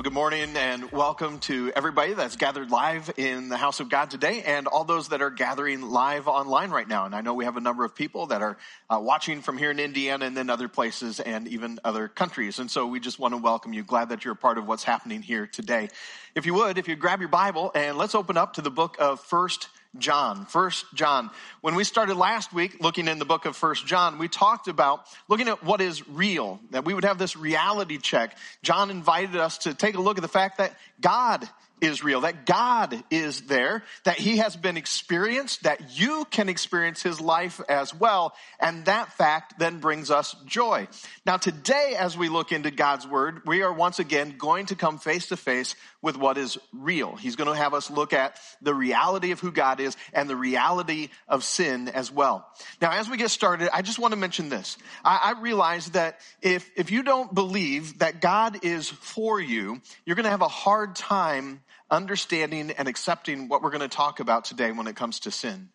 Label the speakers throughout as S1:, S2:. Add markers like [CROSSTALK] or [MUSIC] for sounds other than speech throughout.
S1: Well, good morning and welcome to everybody that's gathered live in the house of God today and all those that are gathering live online right now. And I know we have a number of people that are uh, watching from here in Indiana and then other places and even other countries. And so we just want to welcome you. Glad that you're a part of what's happening here today. If you would, if you grab your Bible and let's open up to the book of First John, First John. When we started last week looking in the book of First John, we talked about looking at what is real, that we would have this reality check. John invited us to take a look at the fact that God is real, that God is there, that He has been experienced, that you can experience His life as well, and that fact then brings us joy. Now today, as we look into God's Word, we are once again going to come face to face with what is real. He's going to have us look at the reality of who God is and the reality of sin as well. Now, as we get started, I just want to mention this. I, I realize that if, if you don't believe that God is for you, you're going to have a hard time understanding and accepting what we're going to talk about today when it comes to sin.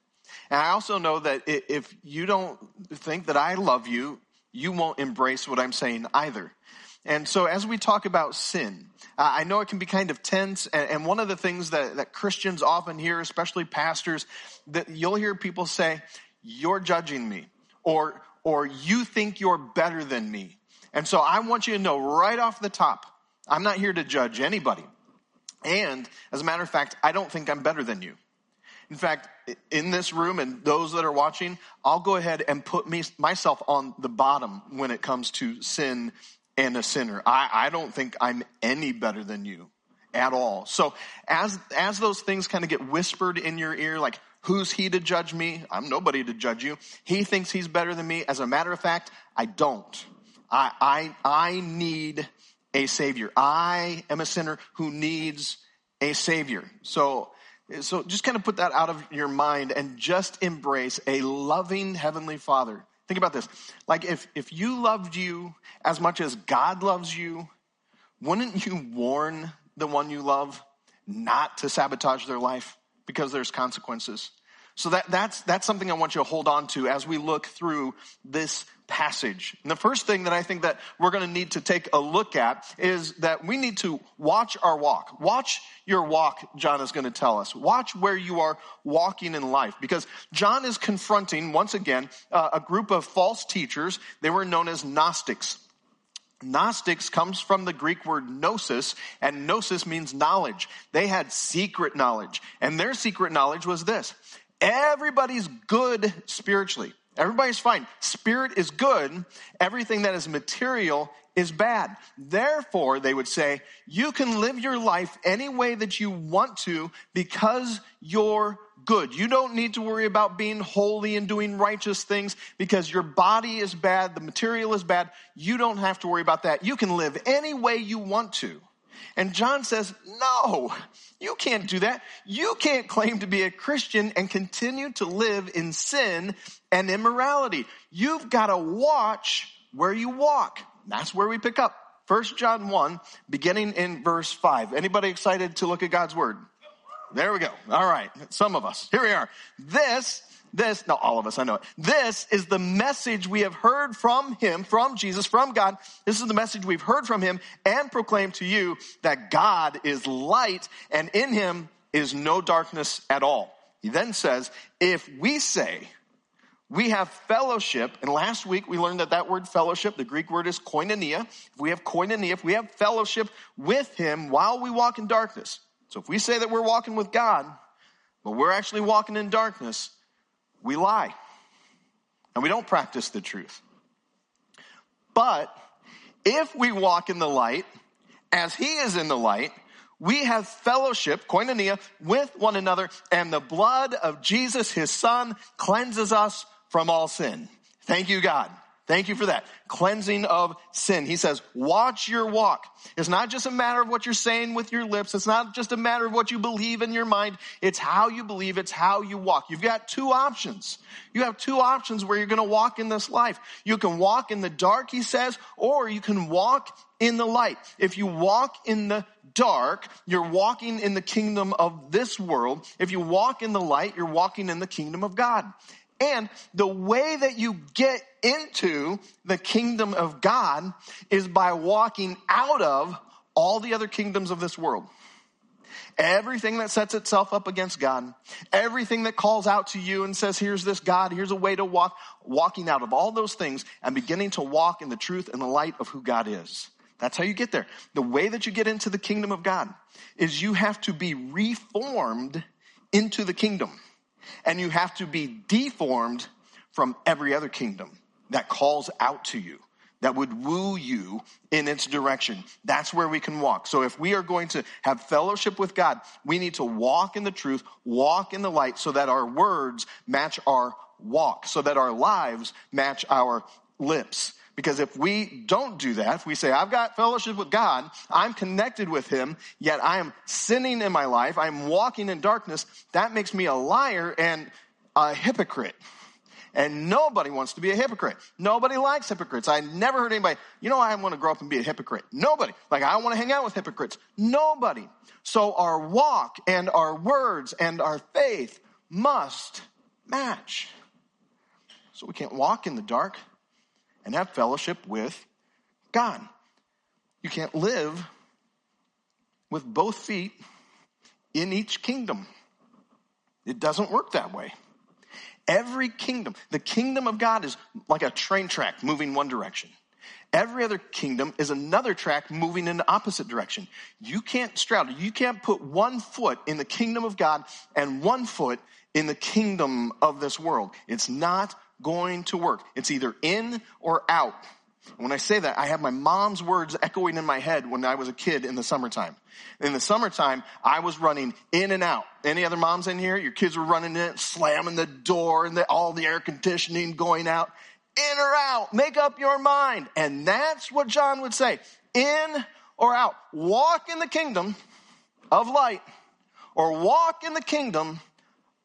S1: And I also know that if you don't think that I love you, you won't embrace what I'm saying either. And so as we talk about sin, I know it can be kind of tense. And, and one of the things that, that Christians often hear, especially pastors, that you'll hear people say, you're judging me or, or you think you're better than me. And so I want you to know right off the top, I'm not here to judge anybody. And as a matter of fact, I don't think I'm better than you. In fact, in this room and those that are watching, I'll go ahead and put me, myself on the bottom when it comes to sin and a sinner. I, I don't think I'm any better than you at all. So as, as those things kind of get whispered in your ear, like, who's he to judge me? I'm nobody to judge you. He thinks he's better than me. As a matter of fact, I don't. I, I, I need a savior. I am a sinner who needs a savior. So, so just kind of put that out of your mind and just embrace a loving heavenly father. Think about this. Like if, if you loved you as much as God loves you, wouldn't you warn the one you love not to sabotage their life because there's consequences? So that, that's, that's something I want you to hold on to as we look through this passage. And the first thing that I think that we're going to need to take a look at is that we need to watch our walk. Watch your walk, John is going to tell us. Watch where you are walking in life because John is confronting, once again, uh, a group of false teachers. They were known as Gnostics. Gnostics comes from the Greek word gnosis, and gnosis means knowledge. They had secret knowledge, and their secret knowledge was this Everybody's good spiritually. Everybody's fine. Spirit is good. Everything that is material is bad. Therefore, they would say, you can live your life any way that you want to because you're good. You don't need to worry about being holy and doing righteous things because your body is bad. The material is bad. You don't have to worry about that. You can live any way you want to. And John says, no, you can't do that. You can't claim to be a Christian and continue to live in sin and immorality. You've got to watch where you walk. That's where we pick up. 1 John 1, beginning in verse 5. Anybody excited to look at God's word? There we go. All right. Some of us. Here we are. This this, not all of us, I know it. This is the message we have heard from him, from Jesus, from God. This is the message we've heard from him and proclaimed to you that God is light and in him is no darkness at all. He then says, if we say we have fellowship, and last week we learned that that word fellowship, the Greek word is koinonia. If we have koinonia, if we have fellowship with him while we walk in darkness. So if we say that we're walking with God, but we're actually walking in darkness, we lie and we don't practice the truth. But if we walk in the light as he is in the light, we have fellowship, koinonia, with one another, and the blood of Jesus, his son, cleanses us from all sin. Thank you, God. Thank you for that. Cleansing of sin. He says, watch your walk. It's not just a matter of what you're saying with your lips. It's not just a matter of what you believe in your mind. It's how you believe. It's how you walk. You've got two options. You have two options where you're going to walk in this life. You can walk in the dark, he says, or you can walk in the light. If you walk in the dark, you're walking in the kingdom of this world. If you walk in the light, you're walking in the kingdom of God. And the way that you get into the kingdom of God is by walking out of all the other kingdoms of this world. Everything that sets itself up against God, everything that calls out to you and says, here's this God, here's a way to walk, walking out of all those things and beginning to walk in the truth and the light of who God is. That's how you get there. The way that you get into the kingdom of God is you have to be reformed into the kingdom and you have to be deformed from every other kingdom that calls out to you, that would woo you in its direction. That's where we can walk. So if we are going to have fellowship with God, we need to walk in the truth, walk in the light so that our words match our walk, so that our lives match our lips. Because if we don't do that, if we say, I've got fellowship with God, I'm connected with Him, yet I am sinning in my life, I'm walking in darkness, that makes me a liar and a hypocrite. And nobody wants to be a hypocrite. Nobody likes hypocrites. I never heard anybody, you know, I want to grow up and be a hypocrite. Nobody. Like, I don't want to hang out with hypocrites. Nobody. So our walk and our words and our faith must match. So we can't walk in the dark and have fellowship with God. You can't live with both feet in each kingdom. It doesn't work that way. Every kingdom, the kingdom of God is like a train track moving one direction. Every other kingdom is another track moving in the opposite direction. You can't straddle, you can't put one foot in the kingdom of God and one foot in the kingdom of this world. It's not going to work. It's either in or out. When I say that, I have my mom's words echoing in my head when I was a kid in the summertime. In the summertime, I was running in and out. Any other moms in here? Your kids were running in, slamming the door and the, all the air conditioning going out. In or out. Make up your mind. And that's what John would say. In or out. Walk in the kingdom of light or walk in the kingdom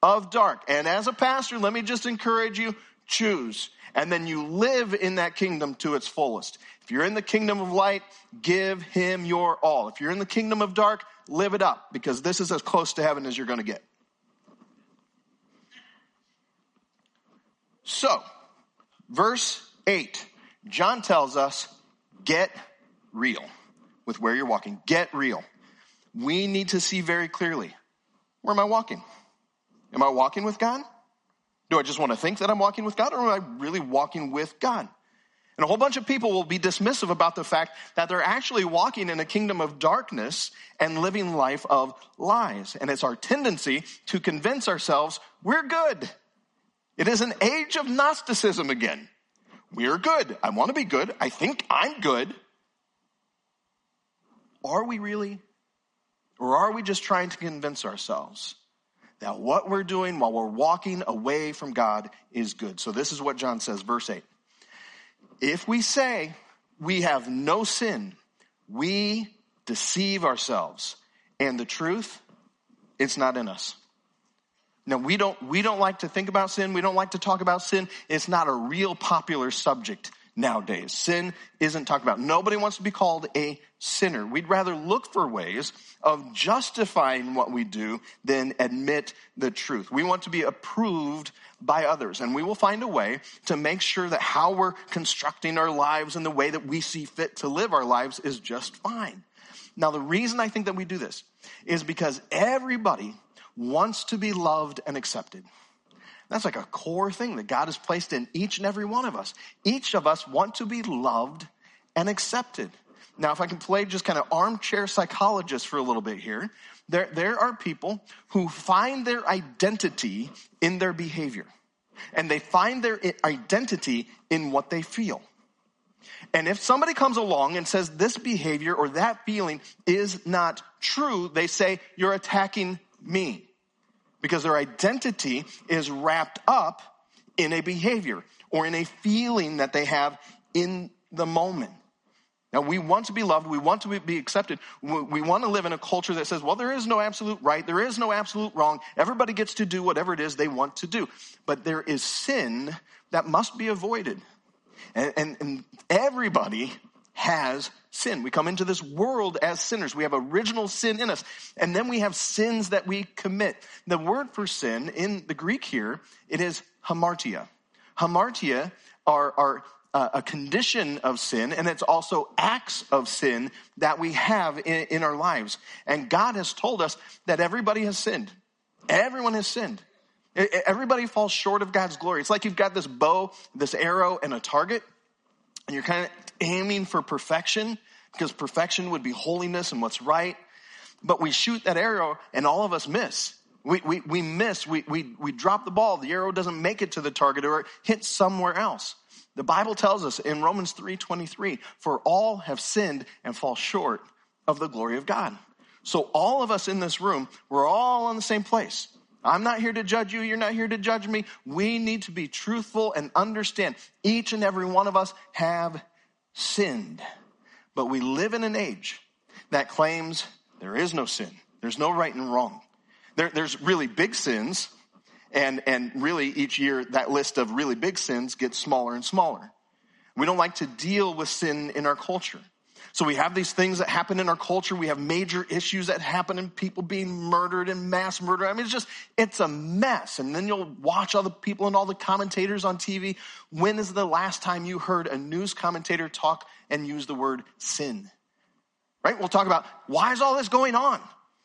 S1: of dark. And as a pastor, let me just encourage you, choose. And then you live in that kingdom to its fullest. If you're in the kingdom of light, give him your all. If you're in the kingdom of dark, live it up because this is as close to heaven as you're going to get. So, verse 8, John tells us, get real with where you're walking. Get real. We need to see very clearly where am I walking? Am I walking with God? Do I just want to think that I'm walking with God or am I really walking with God? And a whole bunch of people will be dismissive about the fact that they're actually walking in a kingdom of darkness and living life of lies. And it's our tendency to convince ourselves we're good. It is an age of Gnosticism again. We're good. I want to be good. I think I'm good. Are we really? Or are we just trying to convince ourselves that what we're doing while we're walking away from God is good. So this is what John says, verse 8. If we say we have no sin, we deceive ourselves, and the truth, it's not in us. Now we don't, we don't like to think about sin. We don't like to talk about sin. It's not a real popular subject nowadays. Sin isn't talked about. Nobody wants to be called a sinner. We'd rather look for ways of justifying what we do than admit the truth. We want to be approved by others, and we will find a way to make sure that how we're constructing our lives and the way that we see fit to live our lives is just fine. Now, the reason I think that we do this is because everybody wants to be loved and accepted. That's like a core thing that God has placed in each and every one of us. Each of us want to be loved and accepted. Now, if I can play just kind of armchair psychologist for a little bit here, there, there are people who find their identity in their behavior. And they find their identity in what they feel. And if somebody comes along and says this behavior or that feeling is not true, they say, you're attacking me because their identity is wrapped up in a behavior or in a feeling that they have in the moment. Now, we want to be loved. We want to be accepted. We want to live in a culture that says, well, there is no absolute right. There is no absolute wrong. Everybody gets to do whatever it is they want to do. But there is sin that must be avoided. And, and, and everybody has sin. We come into this world as sinners. We have original sin in us. And then we have sins that we commit. The word for sin in the Greek here, it is hamartia. Hamartia are, are uh, a condition of sin, and it's also acts of sin that we have in, in, our lives. And God has told us that everybody has sinned. Everyone has sinned. Everybody falls short of God's glory. It's like you've got this bow, this arrow, and a target, and you're kind of aiming for perfection because perfection would be holiness and what's right. But we shoot that arrow, and all of us miss. We, we, we miss, we, we, we drop the ball, the arrow doesn't make it to the target, or it hits somewhere else. The Bible tells us in Romans 3:23, for all have sinned and fall short of the glory of God. So all of us in this room, we're all in the same place. I'm not here to judge you. You're not here to judge me. We need to be truthful and understand each and every one of us have sinned. But we live in an age that claims there is no sin. There's no right and wrong. There, there's really big sins and, and really each year that list of really big sins gets smaller and smaller. We don't like to deal with sin in our culture. So we have these things that happen in our culture. We have major issues that happen and people being murdered and mass murder. I mean, it's just, it's a mess. And then you'll watch all the people and all the commentators on TV. When is the last time you heard a news commentator talk and use the word sin? Right? We'll talk about why is all this going on?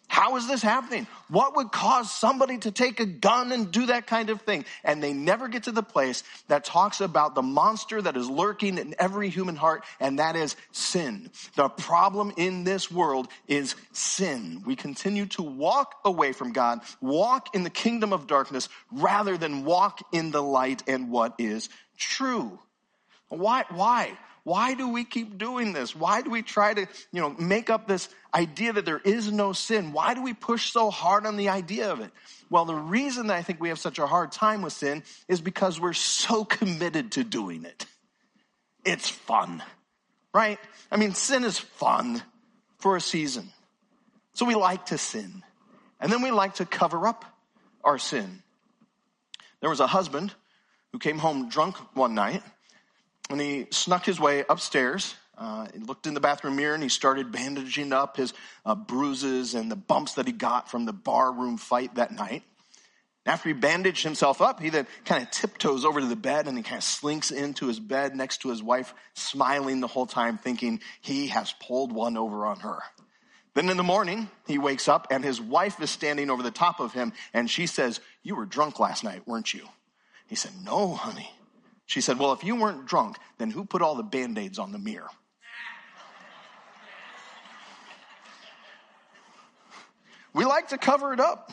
S1: How is this happening? What would cause somebody to take a gun and do that kind of thing? And they never get to the place that talks about the monster that is lurking in every human heart, and that is sin. The problem in this world is sin. We continue to walk away from God, walk in the kingdom of darkness, rather than walk in the light and what is true. Why? Why? Why do we keep doing this? Why do we try to, you know, make up this idea that there is no sin? Why do we push so hard on the idea of it? Well, the reason that I think we have such a hard time with sin is because we're so committed to doing it. It's fun, right? I mean, sin is fun for a season. So we like to sin. And then we like to cover up our sin. There was a husband who came home drunk one night and he snuck his way upstairs. Uh, he looked in the bathroom mirror and he started bandaging up his uh, bruises and the bumps that he got from the barroom fight that night. After he bandaged himself up, he then kind of tiptoes over to the bed and he kind of slinks into his bed next to his wife, smiling the whole time, thinking he has pulled one over on her. Then in the morning, he wakes up and his wife is standing over the top of him and she says, You were drunk last night, weren't you? He said, No, honey. She said, Well, if you weren't drunk, then who put all the band aids on the mirror? We like to cover it up.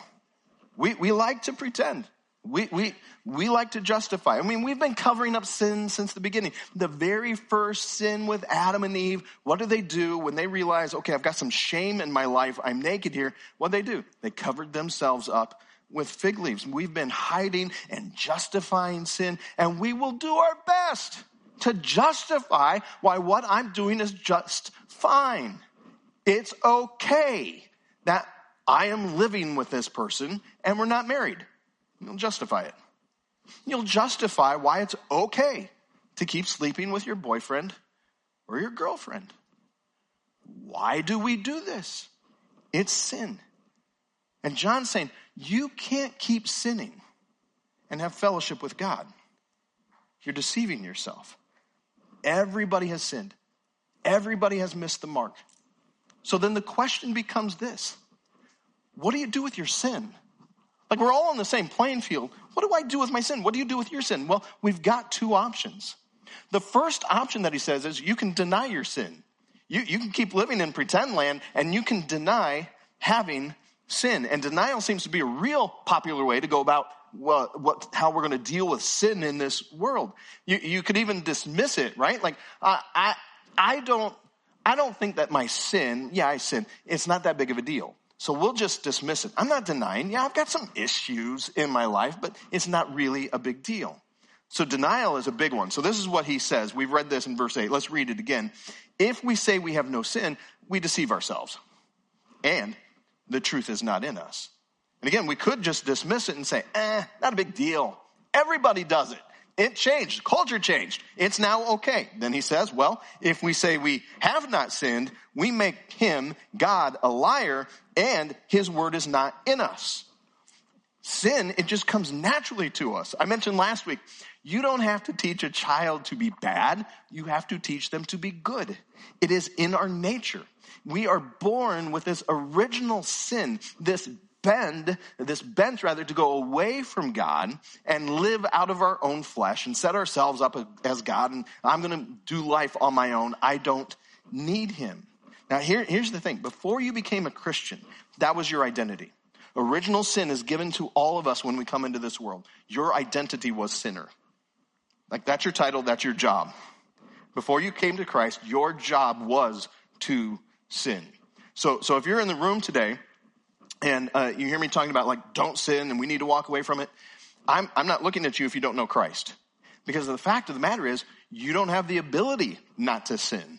S1: We, we like to pretend. We, we, we like to justify. I mean, we've been covering up sin since the beginning. The very first sin with Adam and Eve, what do they do when they realize, okay, I've got some shame in my life, I'm naked here? What do they do? They covered themselves up with fig leaves. We've been hiding and justifying sin, and we will do our best to justify why what I'm doing is just fine. It's okay that I am living with this person and we're not married. You'll justify it. You'll justify why it's okay to keep sleeping with your boyfriend or your girlfriend. Why do we do this? It's sin. And John's saying, you can't keep sinning and have fellowship with God. You're deceiving yourself. Everybody has sinned. Everybody has missed the mark. So then the question becomes this What do you do with your sin? Like we're all on the same playing field. What do I do with my sin? What do you do with your sin? Well, we've got two options. The first option that he says is you can deny your sin. You, you can keep living in pretend land and you can deny having sin. And denial seems to be a real popular way to go about what, what how we're going to deal with sin in this world. You, you could even dismiss it, right? Like, uh, I, I don't, I don't think that my sin, yeah, I sin, it's not that big of a deal. So we'll just dismiss it. I'm not denying, yeah, I've got some issues in my life, but it's not really a big deal. So denial is a big one. So this is what he says. We've read this in verse 8. Let's read it again. If we say we have no sin, we deceive ourselves. And the truth is not in us. And again, we could just dismiss it and say, eh, not a big deal. Everybody does it. It changed. Culture changed. It's now okay. Then he says, well, if we say we have not sinned, we make him, God, a liar, and his word is not in us. Sin, it just comes naturally to us. I mentioned last week, you don't have to teach a child to be bad. You have to teach them to be good. It is in our nature. We are born with this original sin, this bend, this bent rather, to go away from God and live out of our own flesh and set ourselves up as God and I'm going to do life on my own. I don't need Him. Now, here, here's the thing. Before you became a Christian, that was your identity. Original sin is given to all of us when we come into this world. Your identity was sinner. Like that's your title, that's your job. Before you came to Christ, your job was to sin. So, so if you're in the room today and uh, you hear me talking about like don't sin and we need to walk away from it, I'm, I'm not looking at you if you don't know Christ. Because the fact of the matter is, you don't have the ability not to sin.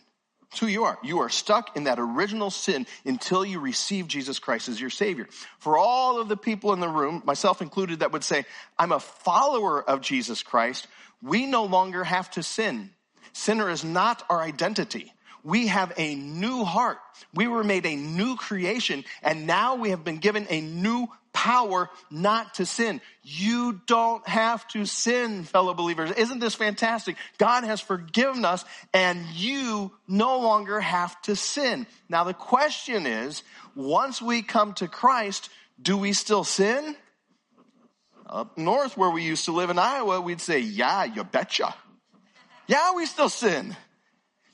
S1: It's who you are. You are stuck in that original sin until you receive Jesus Christ as your Savior. For all of the people in the room, myself included, that would say, I'm a follower of Jesus Christ, we no longer have to sin. Sinner is not our identity we have a new heart. We were made a new creation and now we have been given a new power not to sin. You don't have to sin, fellow believers. Isn't this fantastic? God has forgiven us and you no longer have to sin. Now the question is, once we come to Christ, do we still sin? Up north where we used to live in Iowa, we'd say, yeah, you betcha. Yeah, we still sin.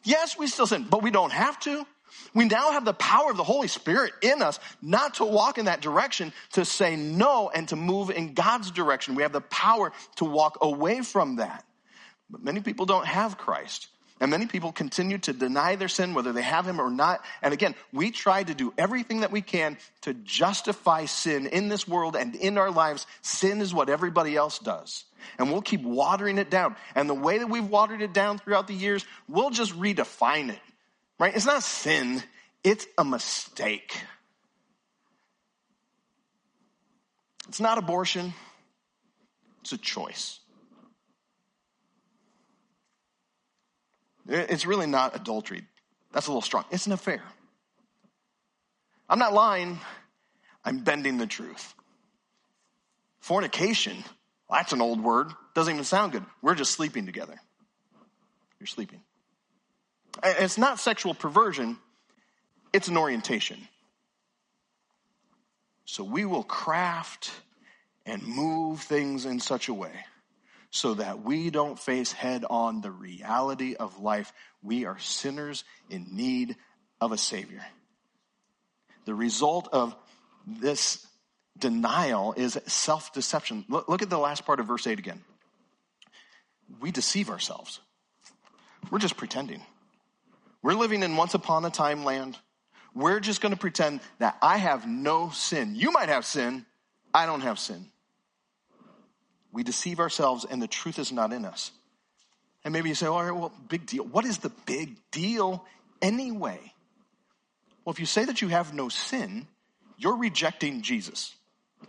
S1: Yes, we still sin, but we don't have to. We now have the power of the Holy Spirit in us not to walk in that direction, to say no and to move in God's direction. We have the power to walk away from that. But many people don't have Christ. And many people continue to deny their sin, whether they have him or not. And again, we try to do everything that we can to justify sin in this world and in our lives. Sin is what everybody else does. And we'll keep watering it down. And the way that we've watered it down throughout the years, we'll just redefine it. Right? It's not sin, it's a mistake. It's not abortion, it's a choice. It's really not adultery. That's a little strong. It's an affair. I'm not lying, I'm bending the truth. Fornication, well, that's an old word. Doesn't even sound good. We're just sleeping together. You're sleeping. It's not sexual perversion, it's an orientation. So we will craft and move things in such a way so that we don't face head on the reality of life. We are sinners in need of a Savior. The result of this denial is self deception. Look, look, at the last part of verse 8 again. We deceive ourselves. We're just pretending. We're living in once upon a time land. We're just going to pretend that I have no sin. You might have sin. I don't have sin. We deceive ourselves and the truth is not in us. And maybe you say, all right, well, big deal. What is the big deal anyway? Well, if you say that you have no sin, you're rejecting Jesus.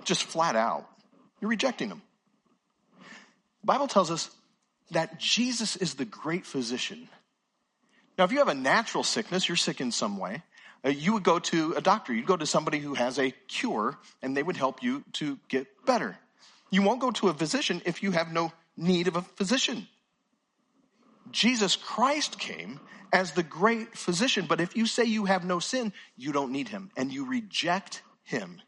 S1: Just flat out. You're rejecting him. The Bible tells us that Jesus is the great physician. Now, if you have a natural sickness, you're sick in some way, uh, you would go to a doctor. You'd go to somebody who has a cure, and they would help you to get better. You won't go to a physician if you have no need of a physician. Jesus Christ came as the great physician, but if you say you have no sin, you don't need him and you reject him.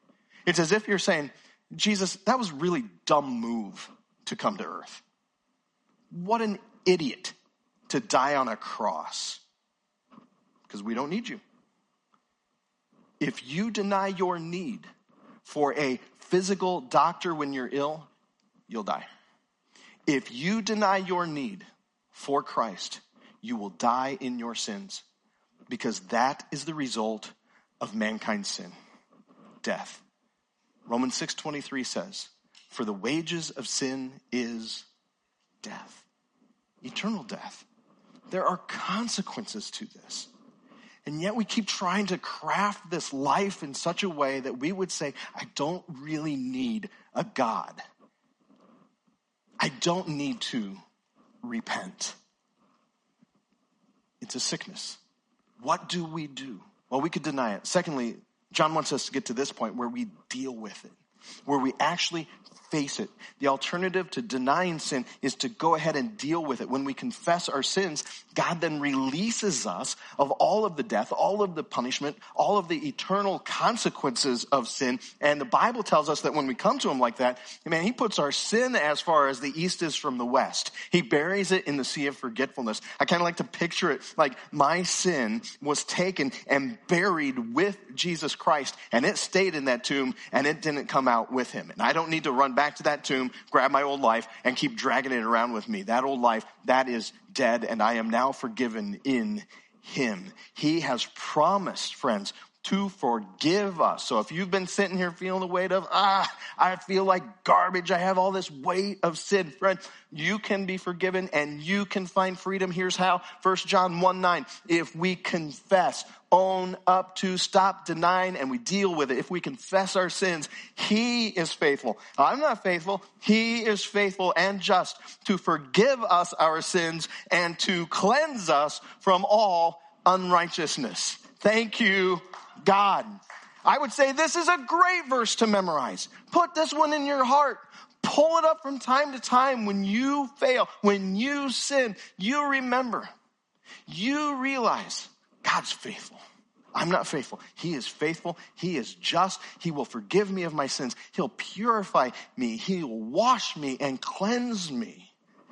S1: It's as if you're saying, Jesus, that was really dumb move to come to earth. What an idiot to die on a cross. Because we don't need you. If you deny your need for a physical doctor when you're ill, you'll die. If you deny your need for Christ, you will die in your sins because that is the result of mankind's sin death. Romans 6:23 says, "For the wages of sin is death, eternal death. There are consequences to this. And yet we keep trying to craft this life in such a way that we would say, I don't really need a God. I don't need to repent. It's a sickness. What do we do? Well, we could deny it. Secondly, John wants us to get to this point where we deal with it, where we actually face it. The alternative to denying sin is to go ahead and deal with it. When we confess our sins, God then releases us of all of the death, all of the punishment, all of the eternal consequences of sin. And the Bible tells us that when we come to Him like that, man, He puts our sin as far as the east is from the west. He buries it in the sea of forgetfulness. I kind of like to picture it like my sin was taken and buried with Jesus Christ, and it stayed in that tomb, and it didn't come out with Him. And I don't need to run back back to that tomb, grab my old life, and keep dragging it around with me. That old life, that is dead, and I am now forgiven in him. He has promised, friends, to forgive us. So if you've been sitting here feeling the weight of, ah, I feel like garbage. I have all this weight of sin. Friend, you can be forgiven and you can find freedom. Here's how. First John 1 9. If we confess, own up to, stop denying, and we deal with it. If we confess our sins, He is faithful. I'm not faithful. He is faithful and just to forgive us our sins and to cleanse us from all unrighteousness. Thank you, God. I would say this is a great verse to memorize. Put this one in your heart. Pull it up from time to time when you fail, when you sin. You remember, you realize God's faithful. I'm not faithful. He is faithful. He is just. He will forgive me of my sins. He'll purify me. He'll wash me and cleanse me.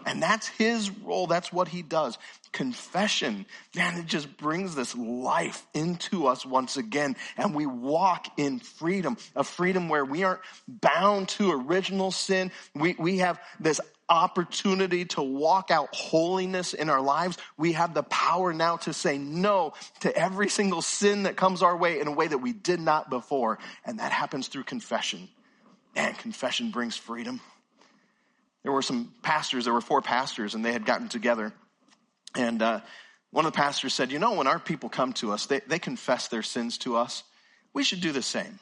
S1: And that's his role. That's what he does. Confession, man, it just brings this life into us once again. And we walk in freedom, a freedom where we aren't bound to original sin. We, we have this opportunity to walk out holiness in our lives. We have the power now to say no to every single sin that comes our way in a way that we did not before. And that happens through confession. And confession brings freedom. There were some pastors, there were four pastors, and they had gotten together. And uh, one of the pastors said, You know, when our people come to us, they, they confess their sins to us. We should do the same.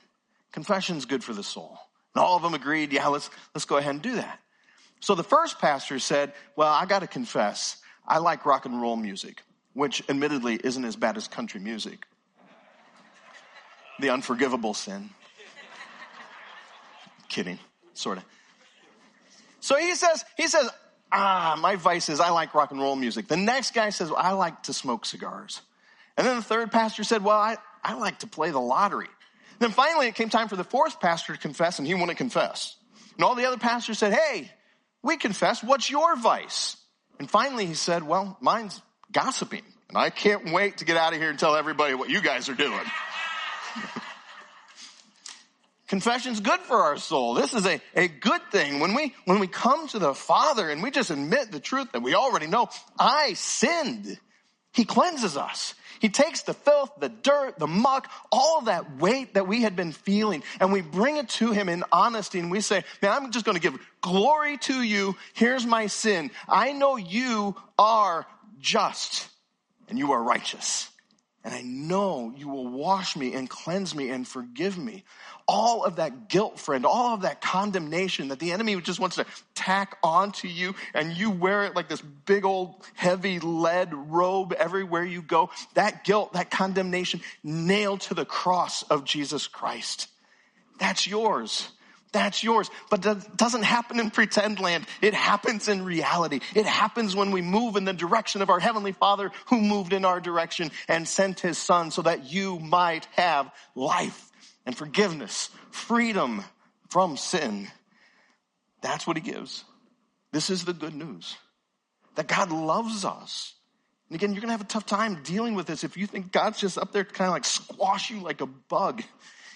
S1: Confession's good for the soul. And all of them agreed, Yeah, let's, let's go ahead and do that. So the first pastor said, Well, I got to confess, I like rock and roll music, which admittedly isn't as bad as country music. The unforgivable sin. Kidding, sort of. So he says, he says, ah, my vice is I like rock and roll music. The next guy says, well, I like to smoke cigars. And then the third pastor said, well, I, I like to play the lottery. And then finally it came time for the fourth pastor to confess and he wouldn't confess. And all the other pastors said, hey, we confess. What's your vice? And finally he said, well, mine's gossiping. And I can't wait to get out of here and tell everybody what you guys are doing. Confession's good for our soul. This is a, a good thing. When we, when we come to the Father and we just admit the truth that we already know, I sinned. He cleanses us. He takes the filth, the dirt, the muck, all that weight that we had been feeling, and we bring it to Him in honesty, and we say, man, I'm just going to give glory to you. Here's my sin. I know you are just, and you are righteous. And I know you will wash me and cleanse me and forgive me. All of that guilt, friend, all of that condemnation that the enemy just wants to tack onto you and you wear it like this big old heavy lead robe everywhere you go. That guilt, that condemnation nailed to the cross of Jesus Christ. That's yours. That's yours. But that doesn't happen in pretend land. It happens in reality. It happens when we move in the direction of our Heavenly Father who moved in our direction and sent His Son so that you might have life and forgiveness, freedom from sin. That's what He gives. This is the good news that God loves us. And again, you're going to have a tough time dealing with this if you think God's just up there to kind of like squash you like a bug.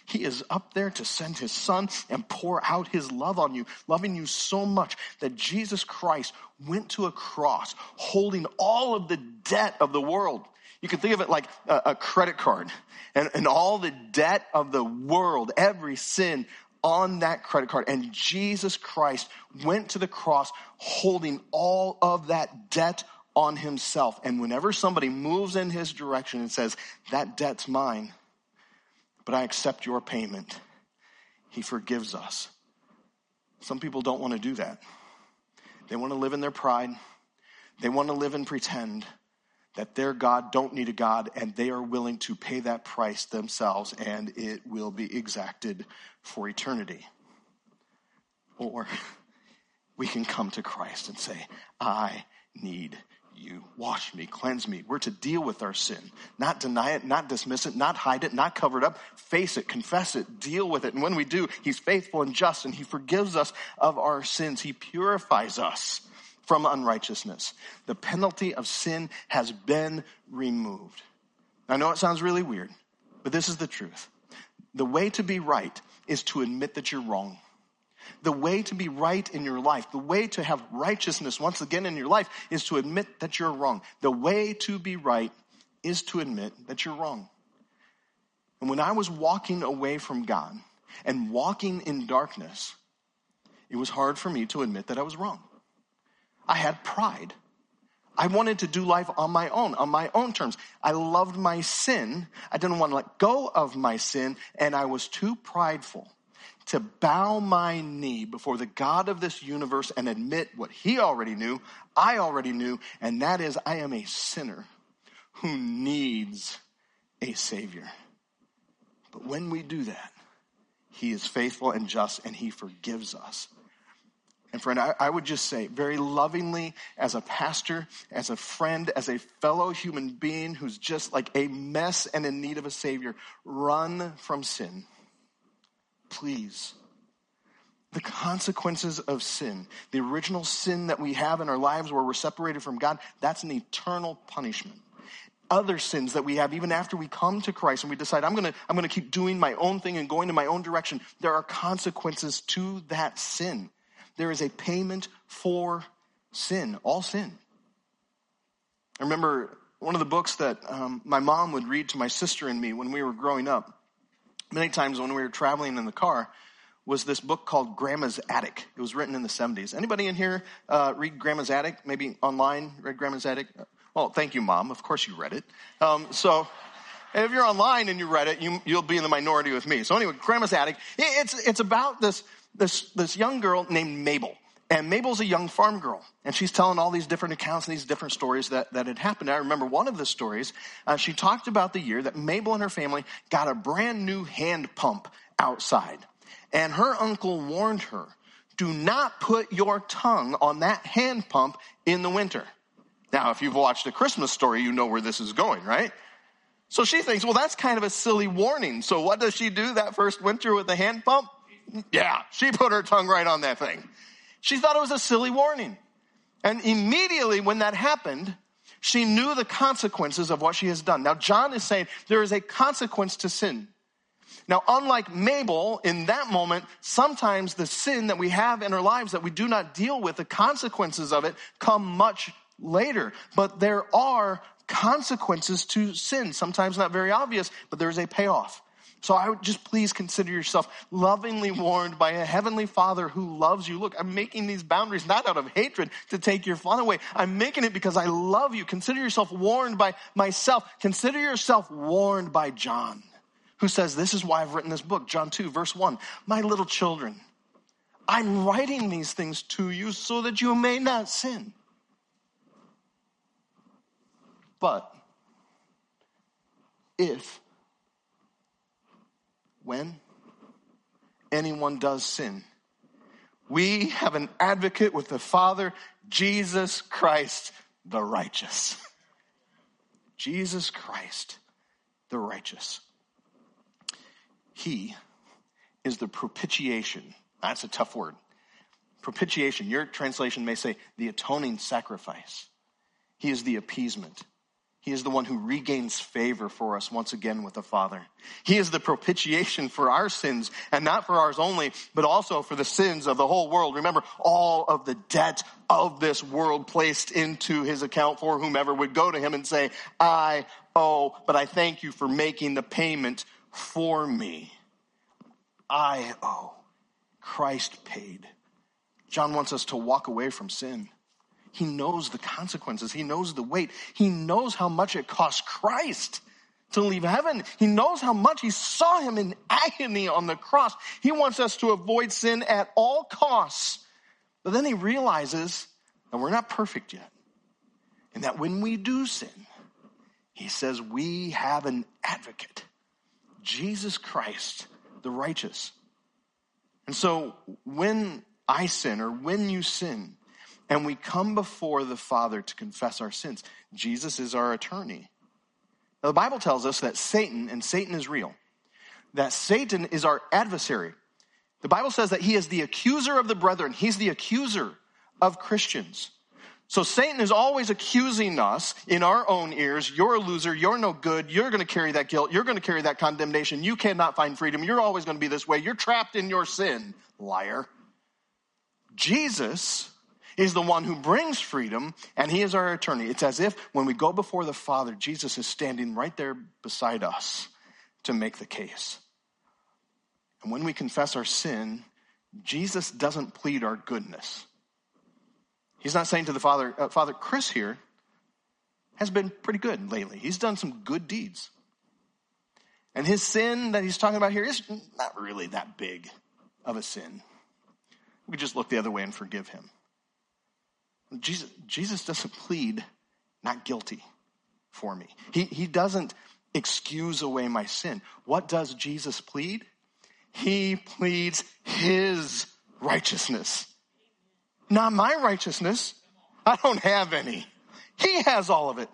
S1: He is up there to send his son and pour out his love on you, loving you so much that Jesus Christ went to a cross holding all of the debt of the world. You can think of it like a, a credit card and, and all the debt of the world, every sin, on that credit card. And Jesus Christ went to the cross holding all of that debt on himself. And whenever somebody moves in his direction and says, That debt's mine, but I accept your payment, he forgives us. Some people don't want to do that. They want to live in their pride. They want to live and pretend that their God don't need a God and they are willing to pay that price themselves and it will be exacted for eternity. Or we can come to Christ and say, I need you. Wash me, cleanse me. We're to deal with our sin, not deny it, not dismiss it, not hide it, not cover it up. Face it, confess it, deal with it. And when we do, He's faithful and just and He forgives us of our sins. He purifies us from unrighteousness. The penalty of sin has been removed. I know it sounds really weird, but this is the truth. The way to be right is to admit that you're wrong. The way to be right in your life, the way to have righteousness once again in your life is to admit that you're wrong. The way to be right is to admit that you're wrong. And when I was walking away from God and walking in darkness, it was hard for me to admit that I was wrong. I had pride. I wanted to do life on my own, on my own terms. I loved my sin. I didn't want to let go of my sin, and I was too prideful to bow my knee before the God of this universe and admit what he already knew, I already knew, and that is I am a sinner who needs a Savior. But when we do that, he is faithful and just and he forgives us. And friend, I, I, would just say very lovingly, as a pastor, as a friend, as a fellow human being who's just like a mess and in need of a Savior, run from sin. Please. The consequences of sin, the original sin that we have in our lives where we're separated from God, that's an eternal punishment other sins that we have even after we come to Christ and we decide I'm to I'm to keep doing my own thing and going in my own direction there are consequences to that sin there is a payment for sin, all sin. I remember one of the books that um, my mom would read to my sister and me when we were growing up, many times when we were traveling in the car, was this book called Grandma's Attic. It was written in the 70s. Anybody in here uh, read Grandma's Attic? Maybe online, read Grandma's Attic? Well, thank you, Mom. Of course you read it. Um, so, if you're online and you read it, you will be in the minority with me. So anyway, Grandma's Attic. It's, it's about this this, this young girl named Mabel. And Mabel's a young farm girl, and she's telling all these different accounts and these different stories that, that had happened. I remember one of the stories, uh, she talked about the year that Mabel and her family got a brand new hand pump outside. And her uncle warned her, do not put your tongue on that hand pump in the winter. Now, if you've watched a Christmas story, you know where this is going, right? So she thinks, well, that's kind of a silly warning. So what does she do that first winter with the hand pump? Yeah, she put her tongue right on that thing. She thought it was a silly warning. And immediately when that happened, she knew the consequences of what she has done. Now, John is saying there is a consequence to sin. Now, unlike Mabel, in that moment, sometimes the sin that we have in our lives that we do not deal with, the consequences of it come much later. But there are consequences to sin. Sometimes not very obvious, but there is a payoff. So I would just please consider yourself lovingly warned by a heavenly father who loves you. Look, I'm making these boundaries not out of hatred to take your fun away. I'm making it because I love you. Consider yourself warned by myself. Consider yourself warned by John, who says, this is why I've written this book. John 2 verse 1. My little children, I'm writing these things to you so that you may not sin. But if when anyone does sin. We have an advocate with the Father, Jesus Christ, the righteous. [LAUGHS] Jesus Christ, the righteous. He is the propitiation. That's a tough word. Propitiation, your translation may say the atoning sacrifice. He is the appeasement. He is the one who regains favor for us once again with the Father. He is the propitiation for our sins, and not for ours only, but also for the sins of the whole world. Remember, all of the debt of this world placed into his account for whomever would go to him and say, I owe, but I thank you for making the payment for me. I owe. Christ paid. John wants us to walk away from sin. He knows the consequences. He knows the weight. He knows how much it cost Christ to leave heaven. He knows how much he saw him in agony on the cross. He wants us to avoid sin at all costs. But then he realizes that we're not perfect yet. And that when we do sin, he says we have an advocate, Jesus Christ, the righteous. And so when I sin or when you sin and we come before the Father to confess our sins, Jesus is our attorney. Now, the Bible tells us that Satan, and Satan is real, that Satan is our adversary. The Bible says that he is the accuser of the brethren, he's the accuser of Christians. So Satan is always accusing us in our own ears. You're a loser. You're no good. You're going to carry that guilt. You're going to carry that condemnation. You cannot find freedom. You're always going to be this way. You're trapped in your sin, liar. Jesus is the one who brings freedom, and he is our attorney. It's as if when we go before the Father, Jesus is standing right there beside us to make the case. And when we confess our sin, Jesus doesn't plead our goodness. He's not saying to the Father, uh, Father, Chris here has been pretty good lately. He's done some good deeds. And his sin that he's talking about here is not really that big of a sin. We just look the other way and forgive him. Jesus, Jesus doesn't plead not guilty for me. He, he doesn't excuse away my sin. What does Jesus plead? He pleads his righteousness, not my righteousness. I don't have any. He has all of it.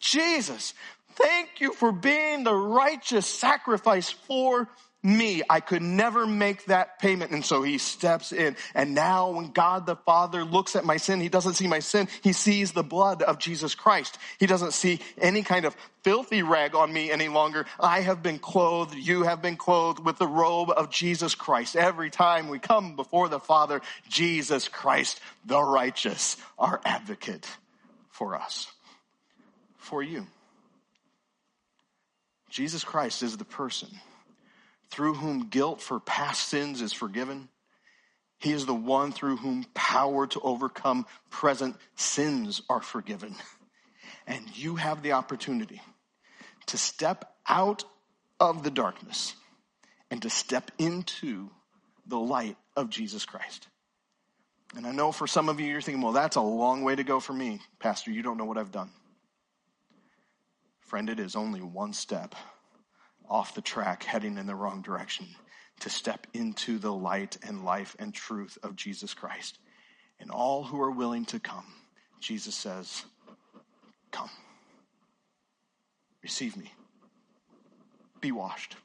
S1: Jesus, thank you for being the righteous sacrifice for me. I could never make that payment. And so he steps in. And now when God the Father looks at my sin, he doesn't see my sin. He sees the blood of Jesus Christ. He doesn't see any kind of filthy rag on me any longer. I have been clothed. You have been clothed with the robe of Jesus Christ. Every time we come before the Father, Jesus Christ, the righteous, our advocate for us, for you. Jesus Christ is the person through whom guilt for past sins is forgiven. He is the one through whom power to overcome present sins are forgiven. And you have the opportunity to step out of the darkness and to step into the light of Jesus Christ. And I know for some of you, you're thinking, well, that's a long way to go for me, Pastor. You don't know what I've done. Friend, it is only one step off the track, heading in the wrong direction, to step into the light and life and truth of Jesus Christ. And all who are willing to come, Jesus says, Come. Receive me. Be washed.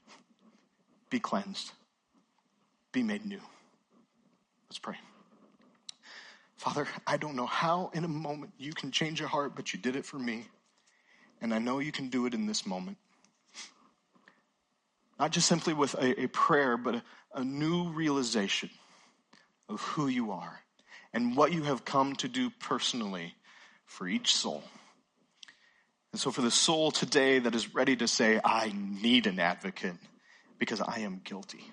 S1: Be cleansed. Be made new. Let's pray. Father, I don't know how in a moment you can change a heart, but you did it for me. And I know you can do it in this moment. Not just simply with a, a prayer, but a, a new realization of who you are and what you have come to do personally for each soul. And so, for the soul today that is ready to say, I need an advocate because I am guilty,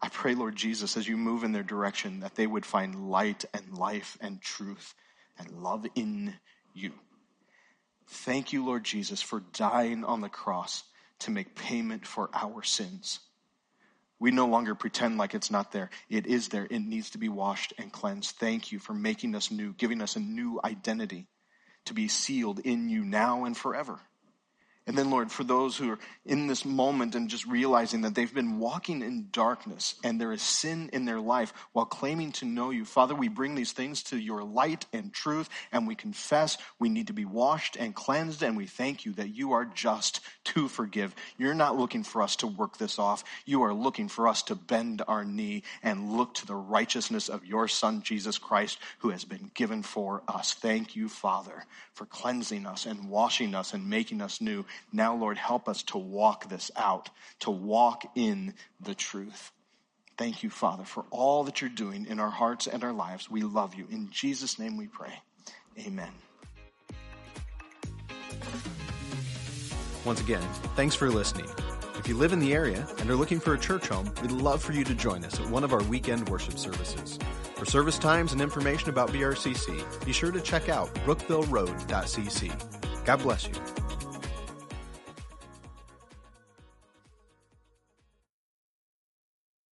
S1: I pray, Lord Jesus, as you move in their direction, that they would find light and life and truth and love in you. Thank you, Lord Jesus, for dying on the cross to make payment for our sins. We no longer pretend like it's not there. It is there. It needs to be washed and cleansed. Thank you for making us new, giving us a new identity to be sealed in you now and forever. And then, Lord, for those who are in this moment and just realizing that they've been walking in darkness and there is sin in their life while claiming to know you, Father, we bring these things to your light and truth and we confess we need to be washed and cleansed and we thank you that you are just to forgive. You're not looking for us to work this off. You are looking for us to bend our knee and look to the righteousness of your Son, Jesus Christ, who has been given for us. Thank you, Father, for cleansing us and washing us and making us new now, Lord, help us to walk this out, to walk in the truth. Thank you, Father, for all that you're doing in our hearts and our lives. We love you. In Jesus' name we pray. Amen.
S2: Once again, thanks for listening. If you live in the area and are looking for a church home, we'd love for you to join us at one of our weekend worship services. For service times and information about BRCC, be sure to check out brookvilleroad.cc. God bless you.